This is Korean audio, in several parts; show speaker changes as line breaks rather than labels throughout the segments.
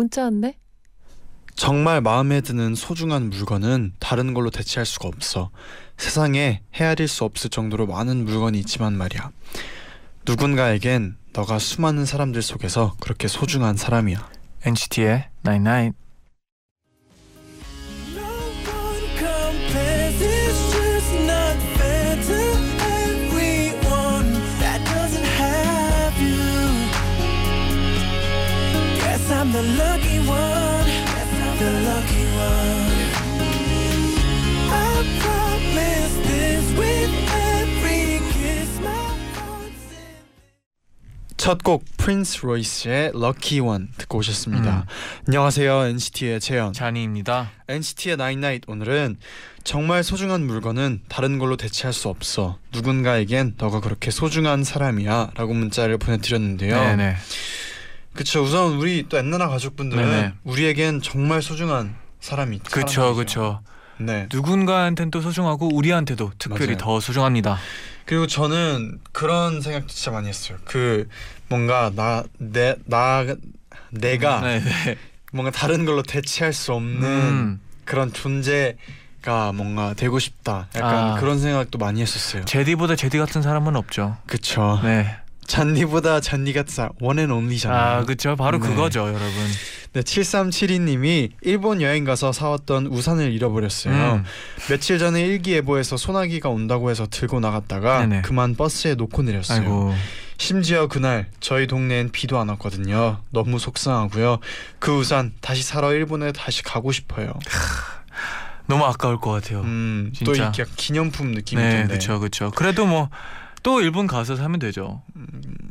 문자 왔네.
정말 마음에 드는 소중한 물건은 다른 걸로 대체할 수가 없어. 세상에 헤아릴 수 없을 정도로 많은 물건이 있지만 말이야. 누군가에겐 너가 수많은 사람들 속에서 그렇게 소중한 사람이야.
NCT의 Night Night.
I'm the lucky one, the lucky one. I promise this with every kiss, my heart's in.
첫곡 프린스 로이스의 Lucky One 듣고 오셨습니다.
음.
안녕하세요 NCT의 재현.
잔이입니다.
NCT의 Night Night 오늘은 정말 소중한 물건은 다른 걸로 대체할 수 없어. 누군가에겐 너가 그렇게 소중한 사람이야 라고 문자를 보내드렸는데요.
네네.
그쵸 우선 우리 또 엔나나 가족분들은
네네.
우리에겐 정말 소중한 사람이
그쵸. 그쵸.
네
누군가한테는 또 소중하고 우리한테도 특별히
맞아요.
더 소중합니다.
그리고 저는 그런 생각 진짜 많이 했어요 그 뭔가 나 내 나 내가
네 네.
뭔가 다른 걸로 대체할 수 없는
음,
그런 존재가 뭔가 되고 싶다 약간
아.
그런 생각도 많이 했었어요
제디보다 제디 같은 사람은 없죠.
그쵸
네.
잔디보다 잔디 같은 one and only잖아요
아 그쵸. 바로
네.
그거죠 여러분.
네 7372님이 일본 여행 가서 사왔던 우산을 잃어버렸어요
음.
며칠 전에 일기예보에서 소나기가 온다고 해서 들고 나갔다가
네네.
그만 버스에 놓고 내렸어요.
아이고.
심지어 그날 저희 동네엔 비도 안 왔거든요. 너무 속상하고요. 그 우산 다시 사러 일본에 다시 가고 싶어요.
너무 아까울 것 같아요.
음, 또. 이렇게 기념품 느낌이
네. 그렇죠, 그렇죠. 그래도 뭐 또 일본 가서 사면 되죠.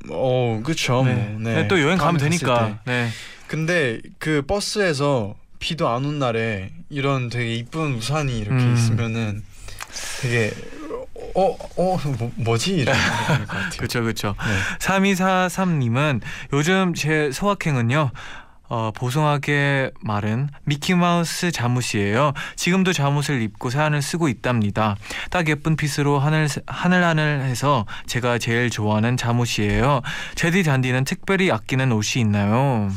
어, 그렇죠.
네.
뭐, 네.
네, 또 여행 가면 되니까.
때.
네.
근데 그 버스에서 비도 안 온 날에 이런 되게 이쁜 우산이 이렇게
음.
있으면은 되게 어, 어, 뭐, 뭐지 이런.
그렇죠, 그렇죠.
네.
3243님은 요즘 제 소확행은요. 어, 보송하게 말은 미키마우스 잠옷이에요. 지금도 잠옷을 입고 사연을 쓰고 있답니다. 딱 예쁜 핏으로 하늘 하늘하늘해서 제가 제일 좋아하는 잠옷이에요. 제디 잔디는 특별히 아끼는 옷이 있나요?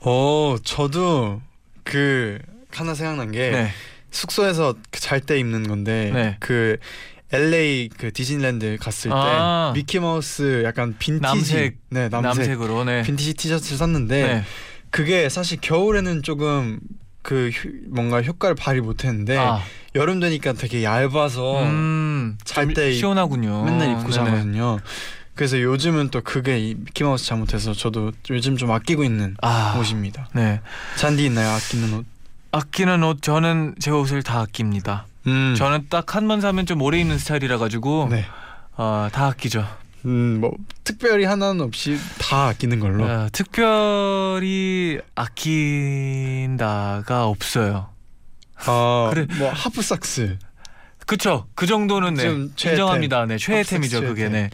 어, 저도 그 하나 생각난 게
네.
숙소에서 잘 때 입는 건데
네.
그 LA 그 디즈니랜드 갔을 때
아.
미키 마우스 약간 빈티지
남색,
네 남색,
남색으로 네.
빈티지 티셔츠를 샀는데
네.
그게 사실 겨울에는 조금 그 효- 뭔가 효과를 발휘 못했는데
아,
여름 되니까 되게 얇아서
음,
잘좀때 입-
시원하군요.
맨날 입고
네네.
자거든요. 그래서 요즘은 또 그게 이 미키 마우스 잘못해서 저도 요즘 좀 아끼고 있는
아,
옷입니다.
네.
잔디 있나요 아끼는 옷?
아끼는 옷 저는 제 옷을 다 아낍니다.
음.
저는 딱 한 번 사면 좀 오래 입는 스타일이라 가지고
네.
어, 다 아끼죠.
음, 뭐 특별히 하나는 없이 다 아끼는 걸로.
어, 특별히 아낀다가 없어요.
아,
그래.
뭐 하프 삭스.
그쵸? 그 정도는 네. 인정합니다. 네, 최애템이죠 그게.
최애템.
네.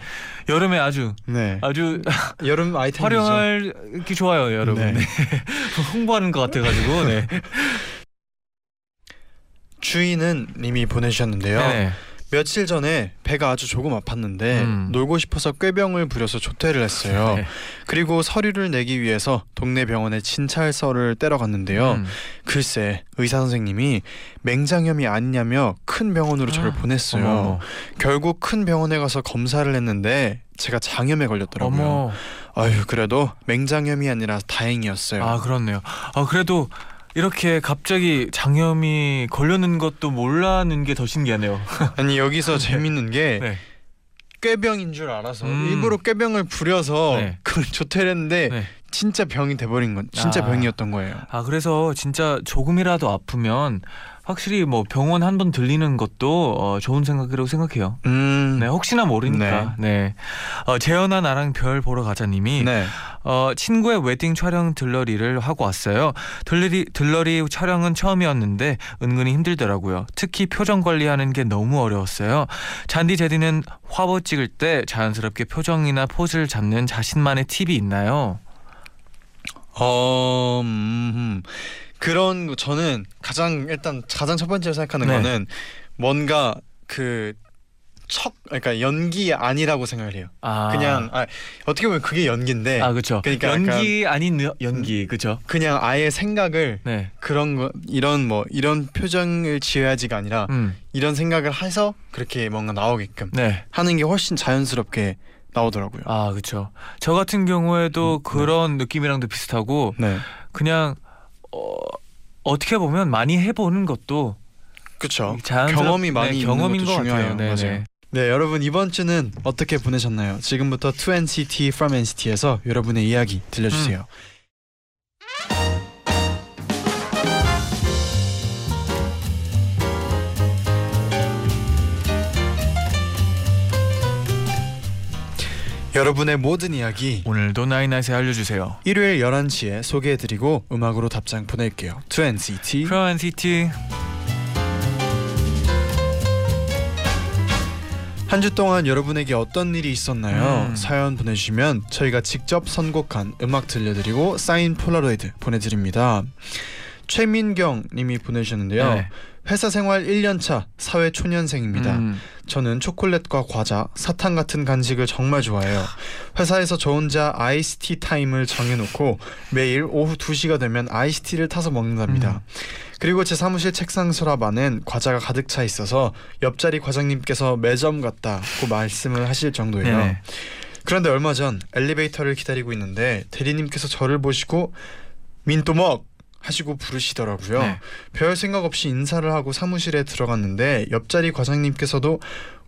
여름에 아주
네.
아주
여름 아이템이죠.
활용할 게 좋아요, 여러분.
네.
네. 홍보하는 것 같아 가지고. 네.
주인은 님이 보내주셨는데요.
네.
며칠 전에 배가 아주 조금 아팠는데
음.
놀고 싶어서 꾀병을 부려서 조퇴를 했어요.
네.
그리고 서류를 내기 위해서 동네 병원에 진찰서를 떼러 갔는데요.
음.
글쎄 의사 선생님이 맹장염이 아니냐며 큰 병원으로 저를
아,
보냈어요.
어머,
결국 큰 병원에 가서 검사를 했는데 제가 장염에 걸렸더라고요.
어머.
아유 그래도 맹장염이 아니라 다행이었어요.
아 그렇네요. 아 그래도 이렇게 갑자기 장염이 걸렸는 것도 몰랐는 게 더 신기하네요.
아니 여기서 재밌는 게
네.
꾀병인 줄 알아서
음.
일부러 꾀병을 부려서
네.
그걸 조퇴를 했는데
네.
진짜 병이 돼버린 건 진짜
아.
병이었던 거예요.
아 그래서 진짜 조금이라도 아프면 확실히 뭐 병원 한 번 들리는 것도 어, 좋은 생각이라고 생각해요.
음.
네 혹시나 모르니까. 네. 어, 재현아 나랑 별 보러 가자님이
네.
어, 친구의 웨딩 촬영 들러리를 하고 왔어요. 들러리 들러리 촬영은 처음이었는데 은근히 힘들더라고요. 특히 표정 관리하는 게 너무 어려웠어요. 잔디 제디는 화보 찍을 때 자연스럽게 표정이나 포즈를 잡는 자신만의 팁이 있나요?
어, 음, 그런 거 저는 가장 일단 가장 첫 번째로 생각하는
네.
거는 뭔가 그 척, 그러니까 연기 아니라고 생각을 해요.
아,
그냥 아, 어떻게 보면 그게 연기인데
아 그렇죠.
그러니까
연기 아닌 여- 연기 그렇죠.
그냥 아예 생각을
네.
그런 거 이런 뭐 이런 표정을 지어야지가 아니라
음.
이런 생각을 해서 그렇게 뭔가 나오게끔
네.
하는 게 훨씬 자연스럽게 나오더라고요.
아 그렇죠. 저 같은 경우에도
음,
그런 느낌이랑도 비슷하고
네,
그냥 어, 어떻게 보면 많이 해보는 것도
그렇죠. 경험이 많이
네,
있는
경험인
것도
것
중요해요.
같아요. 네,
맞아요.
네.
네, 여러분 이번 주는 어떻게 보내셨나요? 지금부터 2NCT from NCT에서 여러분의 이야기 들려주세요. 여러분의 모든 이야기
오늘도 나이나이에 알려주세요.
일요일 11시에 소개해드리고 음악으로 답장 보낼게요. 2NCT
프로 NCT
한 주 동안 여러분에게 어떤 일이 있었나요?
음.
사연 보내주시면 저희가 직접 선곡한 음악 들려드리고 사인 폴라로이드 보내드립니다. 최민경 님이 보내주셨는데요.
네.
회사 생활 1년차 사회 초년생입니다.
음,
저는 초콜릿과 과자, 사탕 같은 간식을 정말 좋아해요. 회사에서 저 혼자 아이스티 타임을 정해놓고 매일 오후 2시가 되면 아이스티를 타서 먹는답니다.
음.
그리고 제 사무실 책상 서랍 안엔 과자가 가득 차 있어서 옆자리 과장님께서 매점 같다고 말씀을 하실 정도예요.
네네.
그런데 얼마 전 엘리베이터를 기다리고 있는데 대리님께서 저를 보시고 민또먹 하시고 부르시더라고요.
네.
별 생각 없이 인사를 하고 사무실에 들어갔는데 옆자리 과장님께서도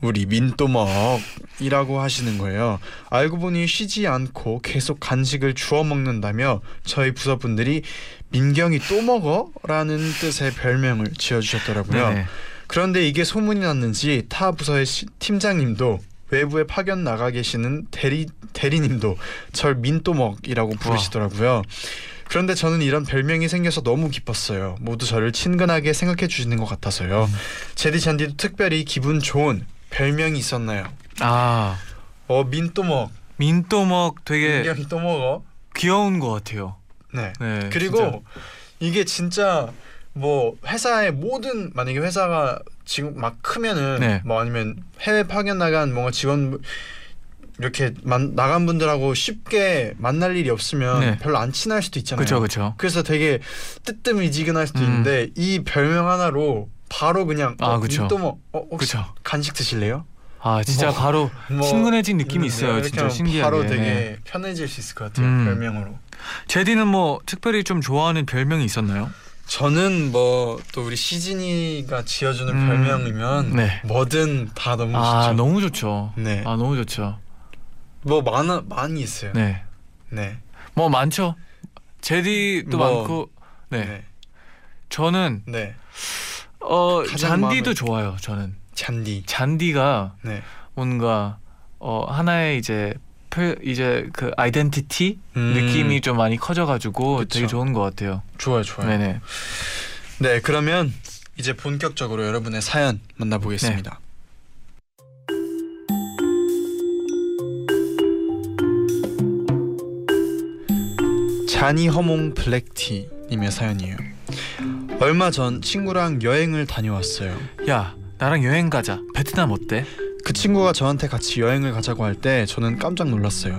우리 민또먹이라고 하시는 거예요. 알고 보니 쉬지 않고 계속 간식을 주워 먹는다며 저희 부서분들이 민경이 또 먹어라는 뜻의 별명을 지어주셨더라고요.
네네.
그런데 이게 소문이 났는지 타 부서의 시- 팀장님도 외부에 파견 나가 계시는 대리 대리님도 절 민또먹이라고 부르시더라고요. 그런데 저는 이런 별명이 생겨서 너무 기뻤어요. 모두 저를 친근하게 생각해 주시는 것 같아서요. 제디 잔디도 특별히 기분 좋은 별명이 있었나요?
아
어 민또먹,
민또먹 되게
민경이 또 먹어.
귀여운 것 같아요.
네.
네.
그리고
진짜.
이게 진짜 뭐 회사의 모든 만약에 회사가 지금 막 크면은
네.
뭐 아니면 해외 파견 나간 뭔가 직원 이렇게 만, 나간 분들하고 쉽게 만날 일이 없으면
네.
별로 안 친할 수도 있잖아요.
그렇죠, 그렇죠.
그래서 되게 뜨뜻미지근할 수도
음.
있는데 이 별명 하나로 바로 그냥
아,
어,
그쵸.
민또뭐 어, 혹시
그렇죠.
간식 드실래요?
아 진짜
뭐,
바로
뭐,
친근해진 느낌이
음,
있어요.
이렇게
진짜 신기하게.
바로 되게
네.
편해질 수 있을 것 같아요.
음.
별명으로.
제디는 뭐 특별히 좀 좋아하는 별명이 있었나요?
저는 뭐 또 우리 시진이가 지어주는
음,
별명이면
네.
뭐든 다 너무
아
좋죠.
너무 좋죠.
네.
아 너무 좋죠.
뭐 많아 많이 있어요. 네.
네. 뭐 많죠. 제디도
뭐,
많고. 네.
네.
저는
네.
어 잔디도 좋아요. 저는
잔디.
잔디가
네.
뭔가 어 하나의 이제 표, 이제 그 아이덴티티
음,
느낌이 좀 많이 커져가지고
그쵸.
되게 좋은 것 같아요.
좋아요, 좋아요.
네네.
네, 그러면 이제 본격적으로 여러분의 사연 만나보겠습니다. 자니 허몽 블랙티 님의 사연이에요. 얼마 전 친구랑 여행을 다녀왔어요.
야 나랑 여행 가자. 베트남 어때?
그 친구가 저한테 같이 여행을 가자고 할 때 저는 깜짝 놀랐어요.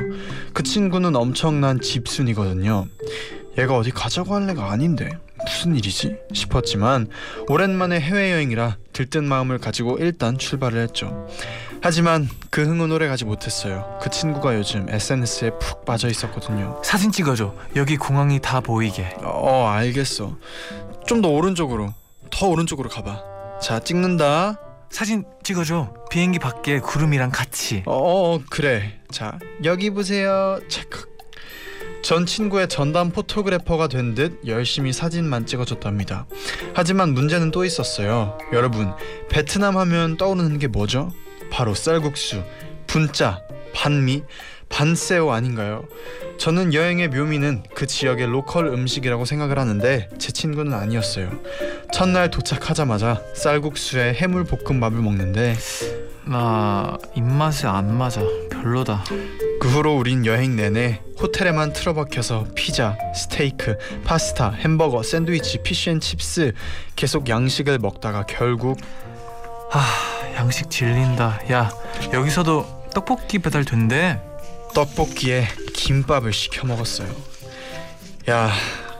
그 친구는 엄청난 집순이거든요. 얘가 어디 가자고 할 애가 아닌데 무슨 일이지 싶었지만 오랜만에 해외여행이라 들뜬 마음을 가지고 일단 출발을 했죠. 하지만 그 흥은 오래 가지 못했어요. 그 친구가 요즘 SNS에 푹 빠져 있었거든요.
사진 찍어줘. 여기 공항이 다 보이게.
어 알겠어. 좀 더 오른쪽으로 더 오른쪽으로 가봐. 자 찍는다.
사진 찍어줘. 비행기 밖에 구름이랑 같이.
어, 어 그래 자 여기 보세요 체크 전 친구의 전담 photographer가 된 듯 열심히 사진만 찍어줬답니다 하지만 문제는 또 있었어요 여러분 베트남 하면 떠오르는 게 뭐죠? 바로 쌀국수 분짜 반미 반세오 아닌가요? 저는 여행의 묘미는 그 지역의 local 음식이라고 생각을 하는데 제 친구는 아니었어요. 첫날 도착하자마자 쌀국수에 해물 볶음밥을 먹는데
나 입맛에 안 맞아. 별로다.
그 후로 우린 여행 내내 호텔에만 틀어박혀서 피자, 스테이크, 파스타, 햄버거, 샌드위치, 피쉬앤칩스 계속 양식을 먹다가 결국
양식 질린다. 야 여기서도 떡볶이 배달 된대.
떡볶이에 김밥을 시켜 먹었어요. 야,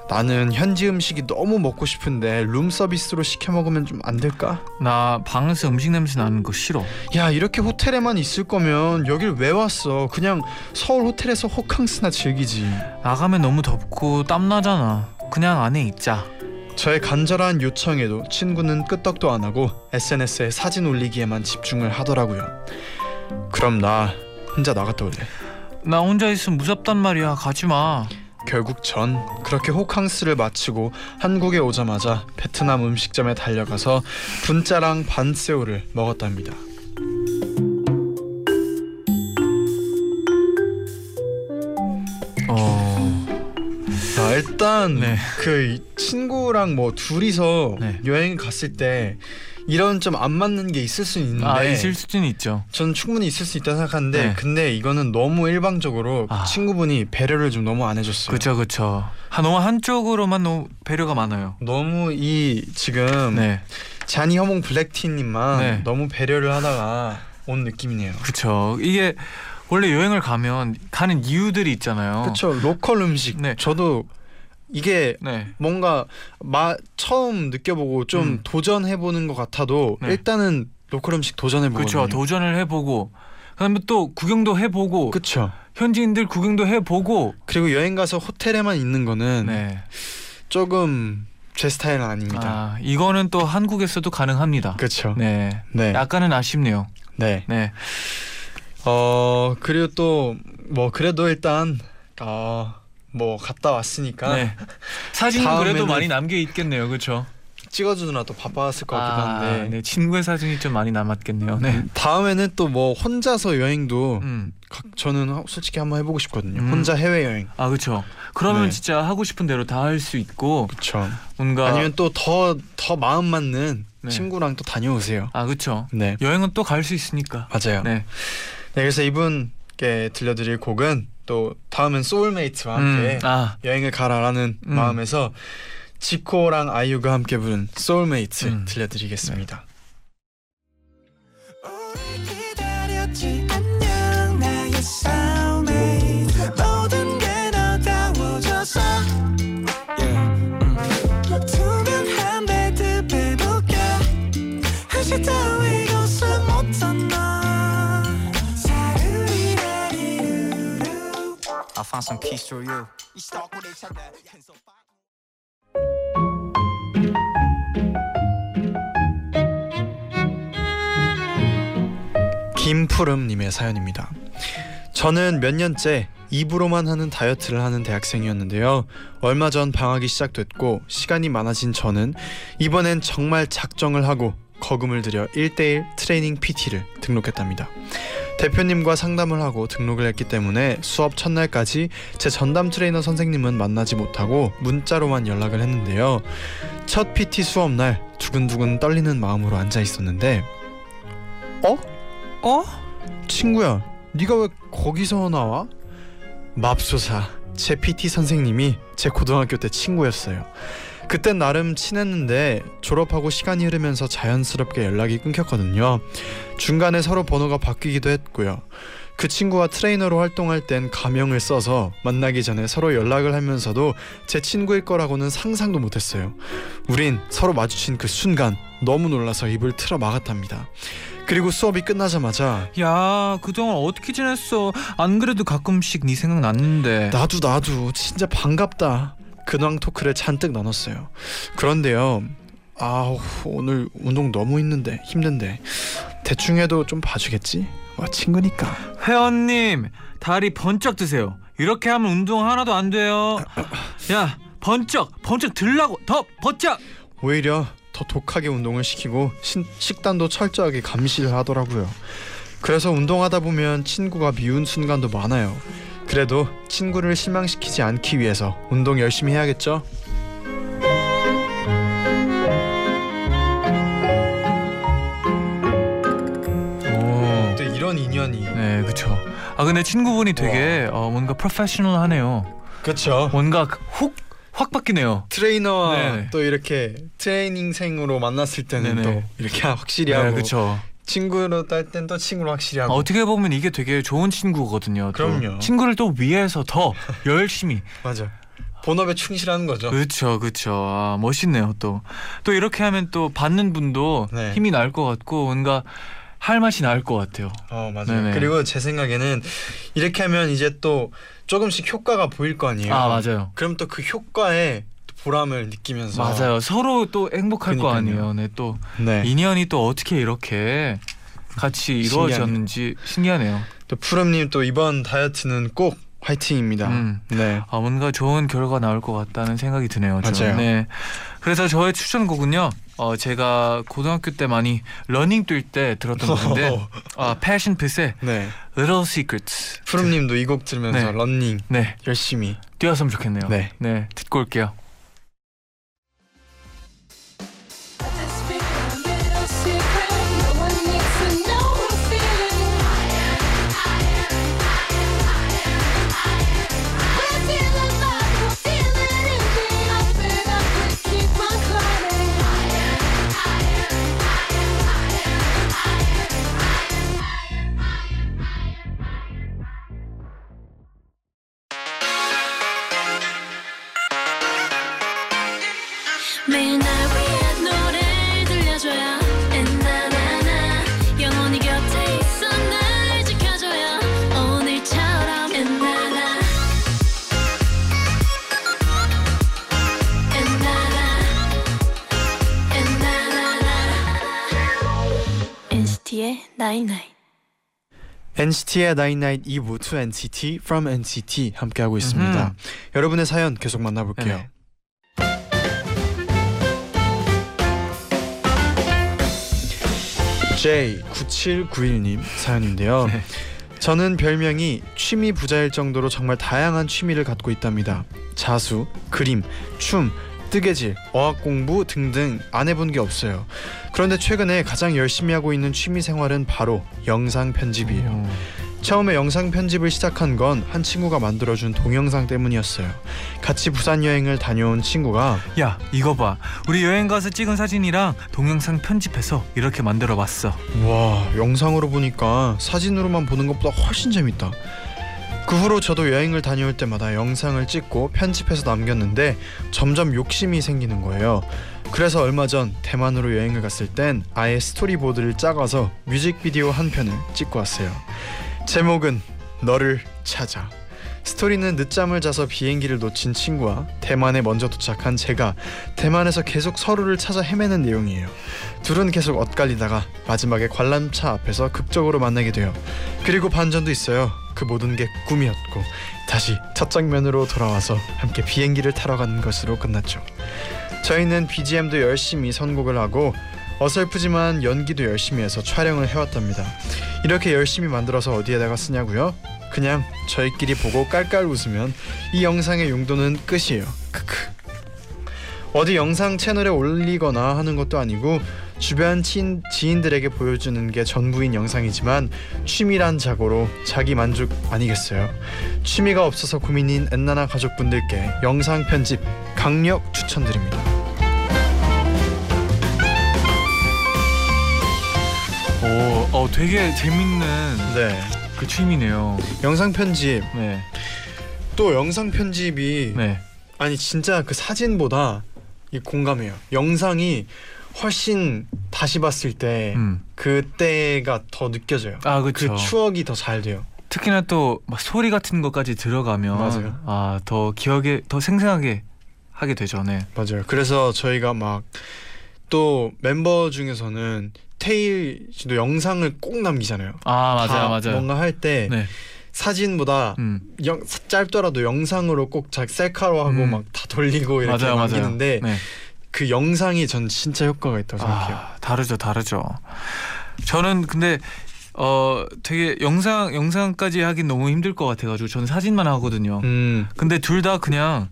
나는 현지 음식이 너무 먹고 싶은데 룸 서비스로 시켜 먹으면 좀 안 될까?
나 방에서 음식 냄새 나는 거 싫어.
야, 이렇게 호텔에만 있을 거면 여길 왜 왔어? 그냥 서울 호텔에서 호캉스나 즐기지.
나가면 너무 덥고 땀 나잖아. 그냥 안에 있자.
저의 간절한 요청에도 친구는 끄떡도 안 하고 SNS에 사진 올리기에만 집중을 하더라고요. 그럼 나 혼자 나갔다 올래.
나 혼자 있으면 무섭단 말이야. 가지 마.
결국 전 그렇게 호캉스를 마치고 한국에 오자마자 베트남 음식점에 달려가서 분짜랑 반새우를 먹었답니다.
어.
아, 일단
네.
그 친구랑 뭐 둘이서
네.
여행 갔을 때 이런 좀 안 맞는 게 있을 수 있는데
아 있을 수는 있죠.
전 충분히 있을 수 있다 생각하는데
네.
근데 이거는 너무 일방적으로 그
아.
친구분이 배려를 좀 너무 안 해줬어요.
그쵸. 한 너무 한쪽으로만 너무 배려가 많아요.
너무 이 지금
네.
자니 허몽 블랙티님만
네.
너무 배려를 하다가 온 느낌이네요.
그쵸. 이게 원래 여행을 가면 가는 이유들이 있잖아요.
그렇죠. 로컬 음식.
네.
저도 이게
네.
뭔가 마 처음 느껴보고 좀
음.
도전해보는 것 같아도
네.
일단은 로컬 음식 도전해보거든요.
그쵸. 도전을 해보고 그다음에 또 구경도 해보고
그쵸.
현지인들 구경도 해보고
그리고 여행 가서 호텔에만 있는 거는
네.
조금 제 스타일은 아닙니다.
아 이거는 또 한국에서도 가능합니다.
그렇죠.
네.
네.
약간은 아쉽네요.
네.
네.
어 그리고 또 뭐 그래도 일단 어 뭐 갔다 왔으니까
네. 사진은 그래도 많이 남겨 있겠네요. 그렇죠?
찍어주느라 또 바빴을 것 같기도 한데
네. 친구의 사진이 좀 많이 남았겠네요. 네.
다음에는 또 뭐 혼자서 여행도
음.
각- 저는 솔직히 한번 해보고 싶거든요.
음.
혼자 해외 여행.
아 그렇죠. 그러면
네.
진짜 하고 싶은 대로 다 할 수 있고
그렇죠.
뭔가
아니면 또 더더 마음 맞는
네.
친구랑 또 다녀오세요.
아 그렇죠.
네
여행은 또 갈 수 있으니까.
맞아요. 네.
네.
그래서 이분께 들려드릴 곡은 또 다음은 soulmate와 함께
음. 아
여행을 가라라는
음.
마음에서 지코랑 아이유가 함께 부른 소울메이트
음.
들려드리겠습니다.
오
I found some keys for you.
김푸름님의 사연입니다. 저는 몇 년째 입으로만 하는 다이어트를 하는 대학생이었는데요. 얼마 전 방학이 시작됐고 시간이 많아진 저는 이번엔 정말 작정을 하고 거금을 들여 1대1 트레이닝 PT를 등록했답니다. 대표님과 상담을 하고 등록을 했기 때문에 수업 첫날까지 제 전담 트레이너 선생님은 만나지 못하고 문자로만 연락을 했는데요. 첫 PT 수업 날 두근두근 떨리는 마음으로 앉아 있었는데 어?
어?
친구야, 네가 왜 거기서 나와? 맙소사, 제 PT 선생님이 제 고등학교 때 친구였어요. 그땐 나름 친했는데 졸업하고 시간이 흐르면서 자연스럽게 연락이 끊겼거든요. 중간에 서로 번호가 바뀌기도 했고요. 그 친구와 트레이너로 활동할 땐 가명을 써서 만나기 전에 서로 연락을 하면서도 제 친구일 거라고는 상상도 못했어요. 우린 서로 마주친 그 순간 너무 놀라서 입을 틀어 막았답니다. 그리고 수업이 끝나자마자
야 그동안 어떻게 지냈어? 안 그래도 가끔씩 네 생각 났는데.
나도 나도 진짜 반갑다. 근황 토크를 잔뜩 나눴어요. 그런데요. 아 오늘 운동 너무 힘든데 힘든데 대충 해도 좀 봐주겠지? 와 친구니까.
회원님 다리 번쩍 드세요. 이렇게 하면 운동 하나도 안 돼요. 야 번쩍 번쩍 들라고 더 번쩍.
오히려 더 독하게 운동을 시키고 신- 식단도 철저하게 감시를 하더라고요. 그래서 운동하다 보면 친구가 미운 순간도 많아요. 그래도 친구를 실망시키지 않기 위해서 운동 열심히 해야겠죠?
오.
또 이런 인연이
네, 그렇죠. 아 근데 친구분이 되게 어, 뭔가 프로페셔널하네요.
그렇죠.
뭔가 훅 확 바뀌네요.
트레이너와
네네.
또 이렇게 트레이닝생으로 만났을 때는
네네.
또 이렇게 확실히
네,
하고
그렇죠.
친구로 딸 땐 또 친구로 확실히 하고
어떻게 보면 이게 되게 좋은 친구거든요. 또
그럼요.
친구를 또 위해서 더 열심히.
맞아. 본업에 충실하는 거죠.
그렇죠, 그렇죠. 아, 멋있네요. 또 또 이렇게 하면 또 받는 분도
네.
힘이 날 것 같고 뭔가 할 맛이 날 것 같아요.
어 맞아요.
네네.
그리고 제 생각에는 이렇게 하면 이제 또 조금씩 효과가 보일 거 아니에요.
아 맞아요.
그럼 또 그 효과에 또 보람을 느끼면서
맞아요. 서로 또 행복할 거
그러니까요.
아니에요. 네, 또
네.
인연이 또 어떻게 이렇게 같이 이루어졌는지 신기하네요.
또 푸름님 또 이번 다이어트는 꼭 화이팅입니다.
음.
네.
아, 뭔가 좋은 결과 나올 것 같다는 생각이 드네요.
맞아요.
네. 그래서 저의 추천곡은요. 어, 제가 고등학교 때 많이 러닝 뛸 때 들었던 곡인데 아, Passion Pit의
네.
Little Secrets.
푸름님도 이 곡 들으면서
네.
런닝
네,
열심히.
뛰었으면 좋겠네요.
네.
네, 듣고 올게요.
night night NCT의
night night 2부 to NCT from NCT 함께하고 있습니다.
음흠.
여러분의 사연 계속 만나볼게요.
네네.
J9791님 사연인데요.
네.
저는 별명이 취미 부자일 정도로 정말 다양한 취미를 갖고 있답니다. 자수, 그림, 춤, 뜨개질, 어학 공부 등등 안 해본 게 없어요. 그런데 최근에 가장 열심히 하고 있는 취미 생활은 바로 영상 편집이에요.
어,
처음에 영상 편집을 시작한 건 한 친구가 만들어준 동영상 때문이었어요. 같이 부산 여행을 다녀온 친구가
야, 이거 봐. 우리 여행 가서 찍은 사진이랑 동영상 편집해서 이렇게 만들어 봤어.
와 영상으로 보니까 사진으로만 보는 것보다 훨씬 재밌다. 그 후로 저도 여행을 다녀올 때마다 영상을 찍고 편집해서 남겼는데 점점 욕심이 생기는 거예요. 그래서 얼마 전 대만으로 여행을 갔을 땐 아예 스토리보드를 짜가서 뮤직비디오 한 편을 찍고 왔어요. 제목은 너를 찾아. 스토리는 늦잠을 자서 비행기를 놓친 친구와 대만에 먼저 도착한 제가 대만에서 계속 서로를 찾아 헤매는 내용이에요. 둘은 계속 엇갈리다가 마지막에 관람차 앞에서 극적으로 만나게 돼요. 그리고 반전도 있어요. 그 모든 게 꿈이었고 다시 첫 장면으로 돌아와서 함께 비행기를 타러 가는 것으로 끝났죠. 저희는 BGM도 열심히 선곡을 하고 어설프지만 연기도 열심히 해서 촬영을 해왔답니다. 이렇게 열심히 만들어서 어디에다가 쓰냐고요? 그냥 저희끼리 보고 깔깔 웃으면 이 영상의 용도는 끝이에요. 크크. 어디 영상 채널에 올리거나 하는 것도 아니고 주변 친, 지인들에게 보여주는 게 전부인 영상이지만 취미란 자고로 자기 만족 아니겠어요. 취미가 없어서 고민인 엔나나 가족분들께 영상 편집 강력 추천드립니다.
오, 어, 되게 재밌는
네.
그 취미네요.
영상 편집
네,
또 영상 편집이
네.
아니 진짜 그 사진보다 이 공감해요. 영상이 훨씬 다시 봤을 때
음.
그때가 더 느껴져요.
아,
그. 추억이 더 잘 돼요.
특히나 또 막 소리 같은 것까지 들어가면
맞아요.
아, 더 기억에 더 생생하게 하게 되죠. 네.
맞아요. 그래서 저희가 막 또 멤버 중에서는 테일 씨도 영상을 꼭 남기잖아요.
아,
다
맞아요. 맞아요.
뭔가 할때
네.
사진보다
음.
영, 짧더라도 영상으로 꼭 자, 셀카로 하고
음.
막다 돌리고 이렇게
맞아요. 맞아요.
남기는데
네.
그 영상이 전 진짜 효과가 있다고 생각해요.
아, 다르죠, 다르죠. 저는 근데 어 되게 영상 영상까지 하긴 너무 힘들 것 같아가지고 저는 사진만 하거든요.
음.
근데 둘 다 그냥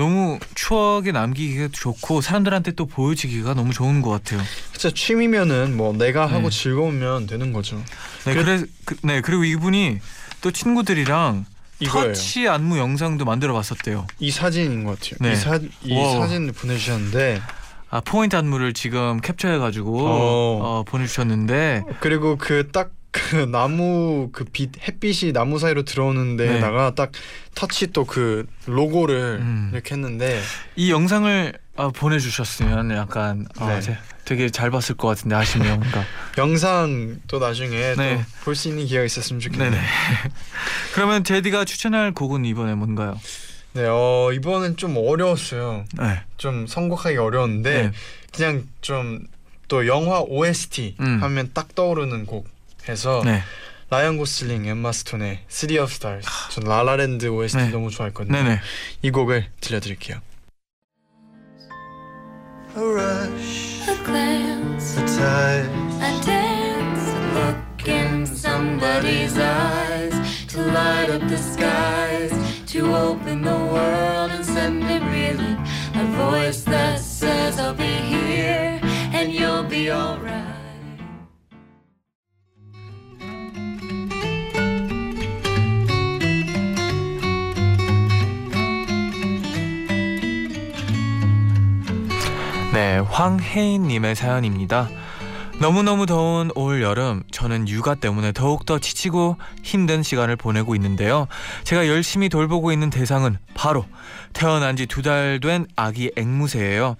너무 추억에 남기기가 좋고 사람들한테 또 보여지기가 너무 좋은 것 같아요.
진짜 취미면은 뭐 내가 하고
네.
즐거우면 되는 거죠.
네,
그래-
그래, 그, 네 그리고 이분이 또 친구들이랑
이거예요.
터치 안무 영상도 만들어 봤었대요.
이 사진인 것 같아요.
네.
이, 사, 이. 사진을 보내주셨는데
아 포인트 안무를 지금 캡처해가지고
어.
어, 보내주셨는데
그리고 그 딱 그 나무 그 빛 햇빛이 나무 사이로 들어오는 데다가 딱 터치 또 그 로고를
네. 음.
이렇게 했는데
이 영상을 어, 보내주셨으면 약간 어,
네.
제- 되게 잘 봤을 것 같은데 아쉽네요. 그러니까.
영상 또 나중에
네.
또볼수 있는 기회가 있었으면 좋겠네요.
그러면 제디가 추천할 곡은 이번에 뭔가요?
네, 어 이번엔 좀 어려웠어요.
네.
좀 선곡하기 어려웠는데
네.
그냥 좀 또 영화 OST
음.
하면 딱 떠오르는 곡 해서
네.
라이언 고슬링, 엠마 스톤의 City of Stars. 전 라라랜드 OST
네.
너무 좋아했거든요.
네네.
이 곡을 들려드릴게요.
A rush,
A glance,
a touch.
a dance, a look in somebody's eyes to light up the skies, to open the world and send it reeling. A voice that says, I'll be here and you'll be alright.
네, 황혜인님의 사연입니다. 너무너무 더운 올 여름, 저는 육아 때문에 더욱더 지치고 힘든 시간을 보내고 있는데요. 제가 열심히 돌보고 있는 대상은 바로 태어난 지 두 달 된 아기 앵무새예요.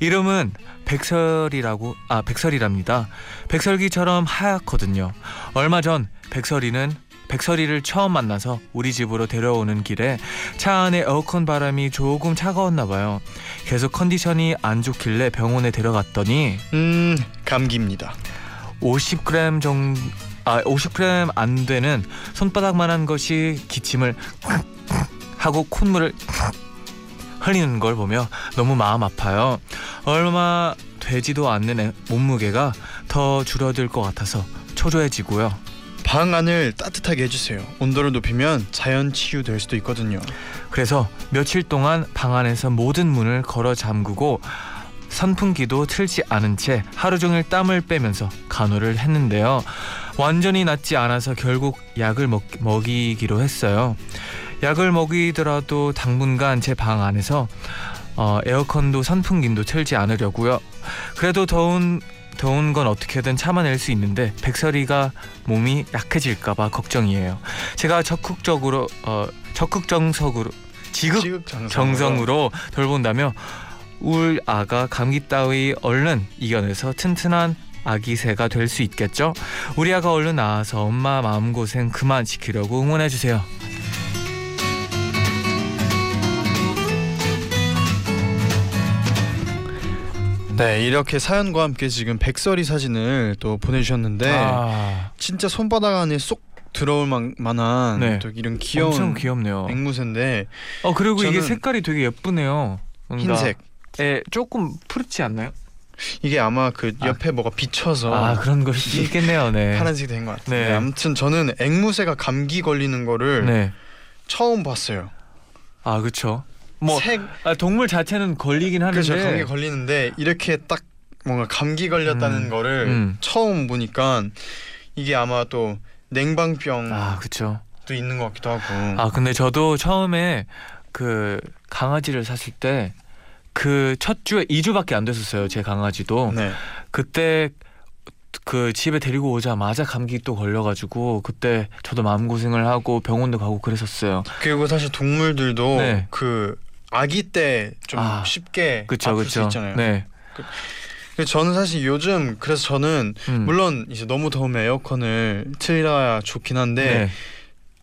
이름은 백설이라고, 아, 백설이랍니다. 백설기처럼 하얗거든요. 얼마 전 백설이는 백설이를 처음 만나서 우리 집으로 데려오는 길에 차 안에 에어컨 바람이 조금 차가웠나 봐요. 계속 컨디션이 안 좋길래 병원에 데려갔더니
음, 감기입니다.
50g 정도 아 50g 안 되는 손바닥만한 것이 기침을 하고 콧물을 흘리는 걸 보며 너무 마음 아파요. 얼마 되지도 않는 애- 몸무게가 더 줄어들 것 같아서 초조해지고요.
방 안을 따뜻하게 해주세요. 온도를 높이면 자연 치유될 수도 있거든요.
그래서 며칠 동안 방 안에서 모든 문을 걸어 잠그고 선풍기도 틀지 않은 채 하루 종일 땀을 빼면서 간호를 했는데요. 완전히 낫지 않아서 결국 약을 먹, 먹이기로 했어요. 약을 먹이더라도 당분간 제 방 안에서 어, 에어컨도 선풍기도 틀지 않으려고요. 그래도 더운 더운 건 어떻게든 참아낼 수 있는데 백설이가 몸이 약해질까봐 걱정이에요. 제가 적극적으로 어, 적극정석으로 지극.
정성으로
돌본다며 울 아가 감기 따위 얼른 이겨내서 튼튼한 아기 새가 될 수 있겠죠? 우리 아가 얼른 나와서 엄마 마음고생 그만 지키려고 응원해 주세요.
네, 이렇게 사연과 함께 지금 백설이 사진을 또 보내주셨는데
아,
진짜 손바닥 안에 쏙 들어올 만, 만한
네.
또 이런 귀여운
엄청 귀엽네요.
앵무새인데
어 그리고 이게 색깔이 되게 예쁘네요. 뭔가
흰색.
에 조금 푸르지 않나요?
이게 아마 그
아.
옆에 뭐가 비쳐서
아 그런 거 있겠네요. 네.
파란색이 된것 같아요.
네.
네. 아무튼 저는 앵무새가 감기 걸리는 거를
네.
처음 봤어요.
아 그렇죠. 뭐
색
아, 동물 자체는 걸리긴 하는데
그렇죠. 감기 걸리는데 이렇게 딱 뭔가 감기 걸렸다는
음.
거를
음.
처음 보니까 이게 아마 또 냉방병도
아 그렇죠.
있는 것 같기도 하고.
아 근데 저도 처음에 그 강아지를 샀을 때 그 첫 주에 2주밖에 안 됐었어요 제 강아지도
네.
그때 그 집에 데리고 오자마자 감기 또 걸려가지고 그때 저도 마음 고생을 하고 병원도 가고 그랬었어요.
그리고 사실 동물들도
네.
그 아기 때좀
아,
쉽게
그쵸
아플 수
그쵸.
있잖아요.
네.
그래서 저는 사실 요즘 그래서 저는
음.
물론 이제 너무 더우면 에어컨을 틀어야 좋긴 한데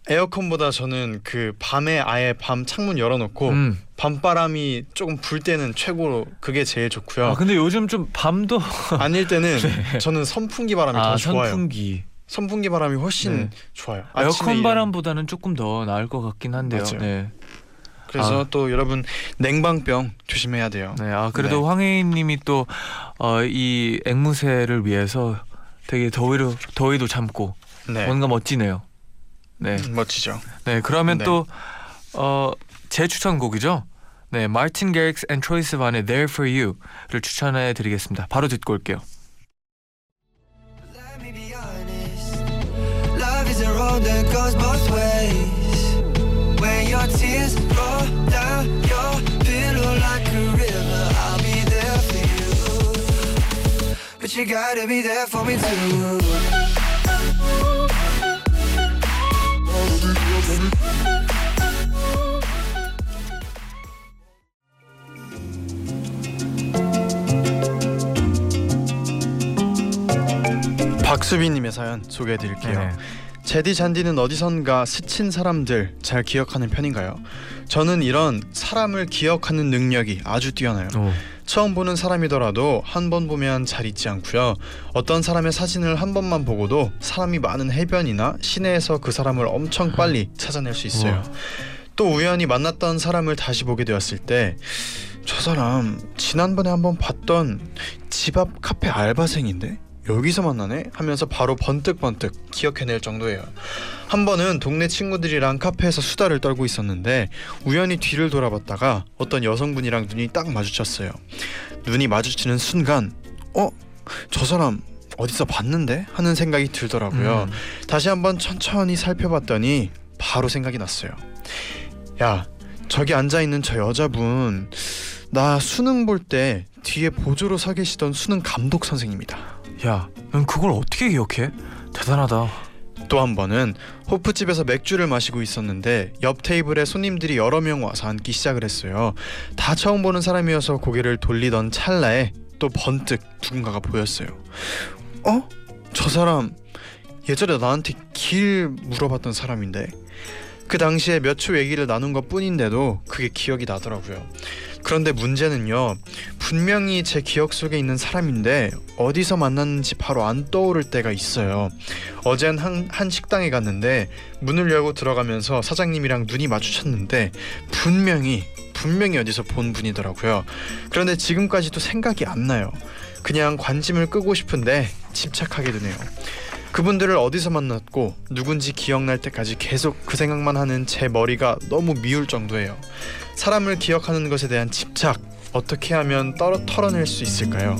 네.
에어컨보다 저는 그 밤에 아예 밤 창문 열어놓고
음.
밤바람이 조금 불 때는 최고로 그게 제일 좋고요.
아 근데 요즘 좀 밤도
아닐 때는 저는 선풍기 바람이
아
더 좋아요.
선풍기
선풍기 바람이 훨씬
네.
좋아요.
에어컨 바람보다는 조금 더 나을 것 같긴 한데요.
맞아요.
네.
그래서
아.
또 여러분 냉방병 조심해야 돼요.
네, 아 그래도
네.
황혜인님이 또 어, 이 앵무새를 위해서 되게 더위를 더위도 참고
네.
뭔가 멋지네요. 네.
멋지죠.
네, 그러면
네.
또 어, 제 추천곡이죠. 네, Martin Garrix and Troye Sivan의 There For You를 추천해 드리겠습니다. 바로 듣고 올게요.
You. Gotta be there for me too.
박수빈님의 사연 소개해드릴게요.
네.
제디 잔디는 어디선가 스친 사람들 잘 기억하는 편인가요? 저는 이런 사람을 기억하는 능력이 아주 뛰어나요.
오.
처음 보는 사람이더라도 한 번 보면 잘 잊지 않고요. 어떤 사람의 사진을 한 번만 보고도 사람이 많은 해변이나 시내에서 그 사람을 엄청 빨리 찾아낼 수 있어요. 또 우연히 만났던 사람을 다시 보게 되었을 때 저 사람 지난번에 한번 봤던 집 앞 카페 알바생인데 여기서 만나네 하면서 바로 번뜩번뜩 기억해낼 정도예요. 한 번은 동네 친구들이랑 카페에서 수다를 떨고 있었는데 우연히 뒤를 돌아봤다가 어떤 여성분이랑 눈이 딱 마주쳤어요. 눈이 마주치는 순간 어? 저 사람 어디서 봤는데? 하는 생각이 들더라고요.
음.
다시 한번 천천히 살펴봤더니 바로 생각이 났어요. 야, 저기 앉아 있는 저 여자분 나 수능 볼 때 뒤에 보조로 서 계시던 수능 감독 선생님이다.
야, 넌 그걸 어떻게 기억해? 대단하다.
또 한 번은 호프집에서 맥주를 마시고 있었는데 옆 테이블에 손님들이 여러 명 와서 앉기 시작을 했어요. 다 처음 보는 사람이어서 고개를 돌리던 찰나에 또 번뜩 누군가가 보였어요. 어? 저 사람 예전에 나한테 길 물어봤던 사람인데 그 당시에 몇 초 얘기를 나눈 것 뿐인데도 그게 기억이 나더라고요. 그런데 문제는요. 분명히 제 기억 속에 있는 사람인데 어디서 만났는지 바로 안 떠오를 때가 있어요. 어젠 한, 한 식당에 갔는데 문을 열고 들어가면서 사장님이랑 눈이 마주쳤는데 분명히 분명히 어디서 본 분이더라고요. 그런데 지금까지도 생각이 안 나요. 그냥 관심을 끄고 싶은데 집착하게 되네요. 그분들을 어디서 만났고 누군지 기억날 때까지 계속 그 생각만 하는 제 머리가 너무 미울 정도예요. 사람을 기억하는 것에 대한 집착 어떻게 하면 떨어 털어낼 수 있을까요?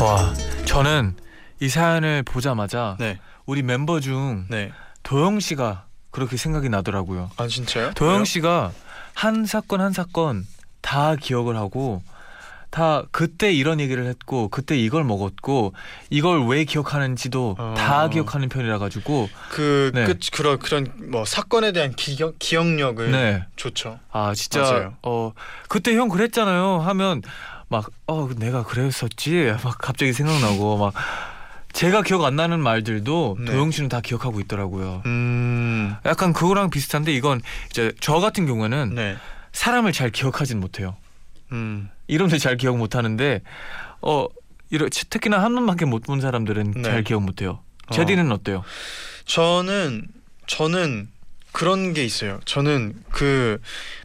와, 저는 이 사연을 보자마자
네,
우리 멤버 중
네.
도영 씨가 그렇게 생각이 나더라고요.
아 진짜요?
도영 씨가 한 사건 한 사건 다 기억을 하고 다 그때 이런 얘기를 했고 그때 이걸 먹었고 이걸 왜 기억하는지도
어.
다 기억하는 편이라 가지고
그,
네.
그 그런 그런 뭐 사건에 대한 기억 기억력을
네.
좋죠.
아 진짜
맞아요.
어 그때 형 그랬잖아요 하면 막 어 내가 그랬었지 막 갑자기 생각나고 막 제가 기억 안 나는 말들도
네.
도영 씨는 다 기억하고 있더라고요.
음,
약간 그거랑 비슷한데 이건 이제 저 같은 경우에는
네,
사람을 잘 기억하진 못해요.
음,
이름도 잘 기억 못 하는데 어 이런 특히나 한 번밖에 못 본 사람들은
네.
잘 기억 못 해요.
어.
제디는 어 때요?
저는 저는 그런 게 있어요. 저는 그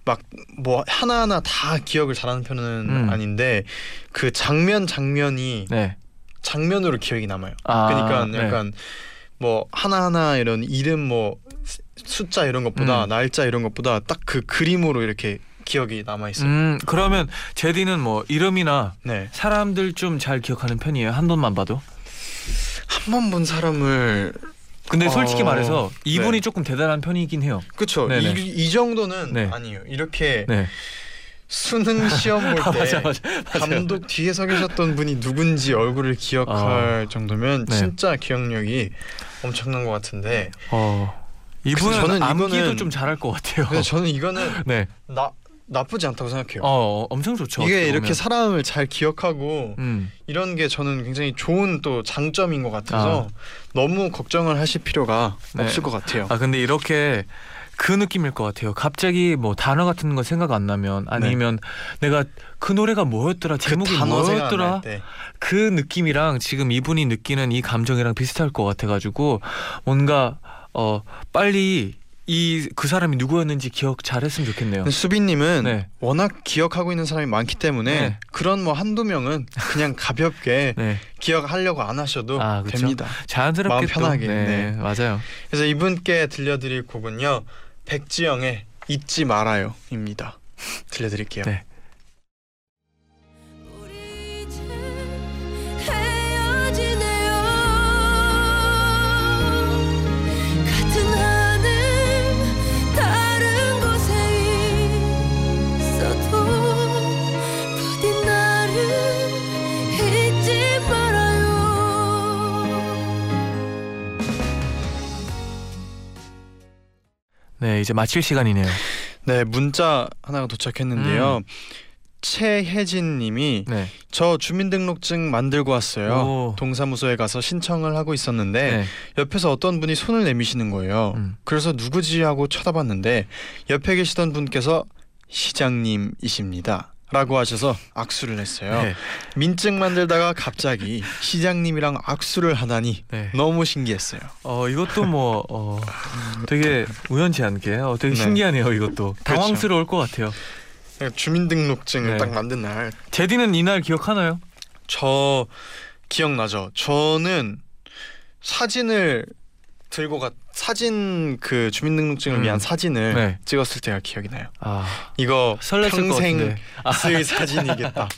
막 뭐 하나하나 다 기억을 잘하는 편은
음.
아닌데 그 장면 장면이
네.
장면으로 기억이 남아요.
아,
그러니까
네.
약간 뭐 하나하나 이런 이름 뭐 숫자 이런 것보다
음.
날짜 이런 것보다 딱 그 그림으로 이렇게 기억이 남아 있어요.
음 그러면 제디는 뭐 이름이나
네.
사람들 좀 잘 기억하는 편이에요. 한 번만 봐도.
한 번 본 사람을
근데 솔직히
어,
말해서 이분이
네.
조금 대단한 편이긴 해요. 네네.
이, 이 정도는
네.
아니에요. 이렇게
네.
수능 시험
아,
볼
맞아
때
맞아 맞아.
감독 뒤에 서 계셨던 분이 누군지 얼굴을 기억할 정도면
네.
진짜 기억력이 엄청난 것 같은데
어 이분은
저는
암기도
이거는-
좀 잘할 것 같아요.
저는 이거는
네.
나 나쁘지 않다고 생각해요.
어 엄청 좋죠.
이게 이렇게. 사람을 잘 기억하고
음.
이런 게 저는 굉장히 좋은 또 장점인 것 같아서 너무 걱정을 하실 필요가
네.
없을 것 같아요.
아 근데 이렇게 그 느낌일 것 같아요. 갑자기 뭐 단어 같은 거 생각 안 나면 아니면 내가 그 노래가 뭐였더라 제목이
네. 단어 생각 안
뭐였더라. 그 느낌이랑 지금 이분이 느끼는 이 감정이랑 비슷할 것 같아가지고 뭔가 어 빨리 이 그 사람이 누구였는지 기억 잘했으면 좋겠네요.
수빈님은
네.
워낙 기억하고 있는 사람이 많기 때문에
네.
그런 뭐 한두 명은 그냥 가볍게
네,
기억하려고 안 하셔도
아?
됩니다.
자연스럽게
마음
또,
편하게,
네,
네.
맞아요.
그래서 이분께 들려드릴 곡은요 백지영의 잊지 말아요입니다. 들려드릴게요.
네.
네,
이제 마칠 시간이네요.
네 문자 하나가 도착했는데요. 최혜진 님이
네.
저 주민등록증 만들고 왔어요.
오.
동사무소에 가서 신청을 하고 있었는데
네.
옆에서 어떤 분이 손을 내미시는 거예요.
음.
그래서 누구지 하고 쳐다봤는데 옆에 계시던 분께서 시장님이십니다. 라고 하셔서 악수를 했어요.
네.
민증 만들다가 갑자기 시장님이랑 악수를 하다니
네.
너무 신기했어요.
어 이것도 뭐 어, 되게 우연치 않게 어, 되게
네.
신기하네요. 이것도 당황스러울 것 같아요.
주민등록증을
네.
딱 만든 날
제디는 이날 기억하나요?
저 기억나죠? 저는 사진을 들고 가 사진 그 주민등록증을
음.
위한 사진을
네.
찍었을 때가 기억이 나요.
아
이거 평생
같은데.
쓸 사진이겠다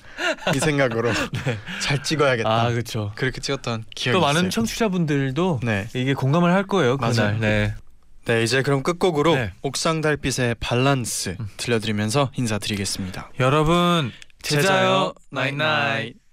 이 생각으로 잘 찍어야겠다.
아 그렇죠.
그렇게 찍었던 기억이
또 많은
있어요.
청취자분들도
네.
이게 공감을 할 거예요. 그날.
맞아요.
네.
네 이제 그럼 끝곡으로
네.
옥상 달빛의 밸런스 들려드리면서 인사드리겠습니다.
여러분
제자요.
나잇나잇.